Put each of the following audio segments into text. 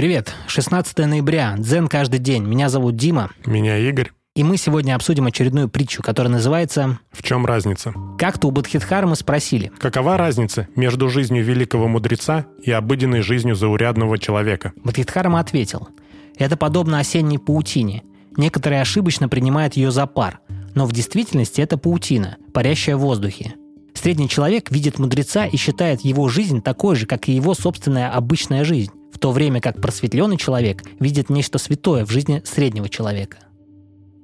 Привет, 16 ноября, дзен каждый день. Меня зовут Дима. Меня Игорь. И мы сегодня обсудим очередную притчу, которая называется В чем разница? «Как-то у Бадхидхармы спросили». Какова разница между жизнью великого мудреца и обыденной жизнью заурядного человека? Бадхидхарма ответил. Это подобно осенней паутине. Некоторые ошибочно принимают ее за пар, но в действительности это паутина, парящая в воздухе. Средний человек видит мудреца и считает его жизнь такой же, как и его собственная обычная жизнь, то время как просветленный человек видит нечто святое в жизни среднего человека.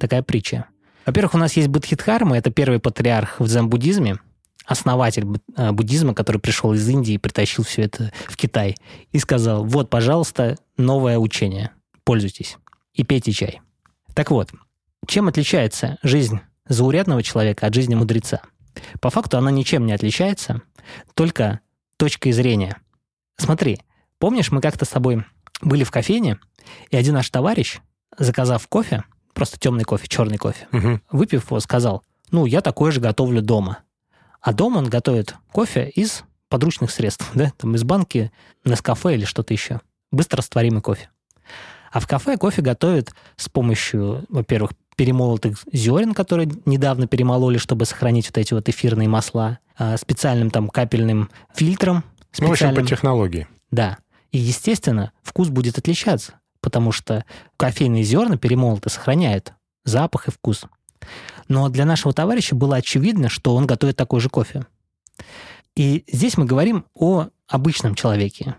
Такая притча. Во-первых, у нас есть Бодхидхарма, это первый патриарх в дзен-буддизме, основатель э, буддизма, который пришел из Индии и притащил все это в Китай, и сказал, вот, пожалуйста, новое учение, пользуйтесь и пейте чай. Так вот, чем отличается жизнь заурядного человека от жизни мудреца? По факту она ничем не отличается, только точкой зрения. Смотри, помнишь, мы как-то с тобой были в кофейне, и один наш товарищ, заказав кофе, просто темный кофе, черный кофе, Мгм. выпив его, сказал, ну, я такой же готовлю дома. А дома он готовит кофе из подручных средств, да, там из банки, Нескафе или что-то еще. Быстро растворимый кофе. А в кафе кофе готовят с помощью, во-первых, перемолотых зерен, которые недавно перемололи, чтобы сохранить вот эти вот эфирные масла, а, специальным там капельным фильтром. Ну, в общем, по технологии. Да. И, естественно, вкус будет отличаться, потому что кофейные зерна перемолоты сохраняют запах и вкус. Но для нашего товарища было очевидно, что он готовит такой же кофе. И здесь мы говорим о обычном человеке,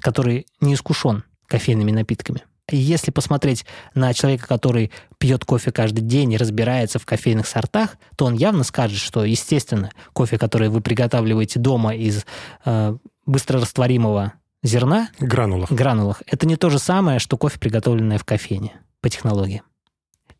который не искушен кофейными напитками. И если посмотреть на человека, который пьет кофе каждый день и разбирается в кофейных сортах, то он явно скажет, что, естественно, кофе, который вы приготавливаете дома из э, быстрорастворимого зерна, Гранулах. гранулах, это не то же самое, что кофе, приготовленное в кофейне по технологии.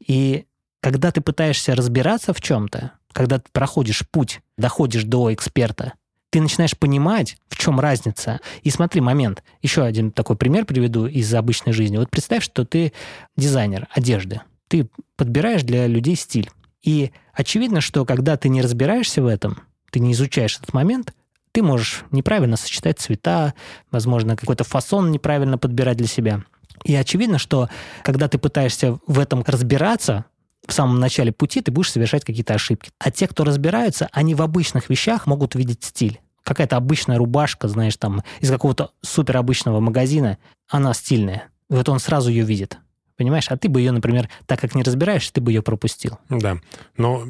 И когда ты пытаешься разбираться в чем-то, когда ты проходишь путь, доходишь до эксперта, ты начинаешь понимать, в чем разница. И смотри, момент. Еще один такой пример приведу из обычной жизни. Вот представь, что ты дизайнер одежды. Ты подбираешь для людей стиль. И очевидно, что когда ты не разбираешься в этом, ты не изучаешь этот момент, ты можешь неправильно сочетать цвета, возможно, какой-то фасон неправильно подбирать для себя. И очевидно, что когда ты пытаешься в этом разбираться, в самом начале пути ты будешь совершать какие-то ошибки. А те, кто разбираются, они в обычных вещах могут видеть стиль. Какая-то обычная рубашка, знаешь, там, из какого-то супер обычного магазина, она стильная. Вот он сразу ее видит. Понимаешь? А ты бы ее, например, так как не разбираешься, ты бы ее пропустил. Да. Но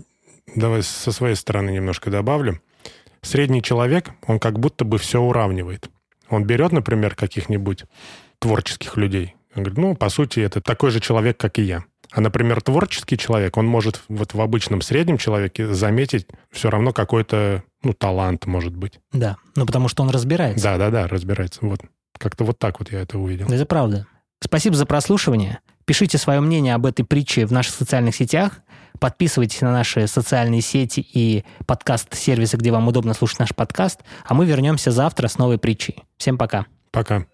давай со своей стороны немножко добавлю. Средний человек, он как будто бы все уравнивает. Он берет, например, каких-нибудь творческих людей. Он говорит, ну, по сути, это такой же человек, как и я. А, например, творческий человек, он может вот в обычном среднем человеке заметить все равно какой-то, ну, талант, может быть. Да, ну потому что он разбирается. Да-да-да, разбирается. Вот. Как-то вот так вот я это увидел. Это правда. Спасибо за прослушивание. Пишите свое мнение об этой притче в наших социальных сетях. Подписывайтесь на наши социальные сети и подкаст-сервисы, где вам удобно слушать наш подкаст. А мы вернемся завтра с новой притчей. Всем пока. Пока.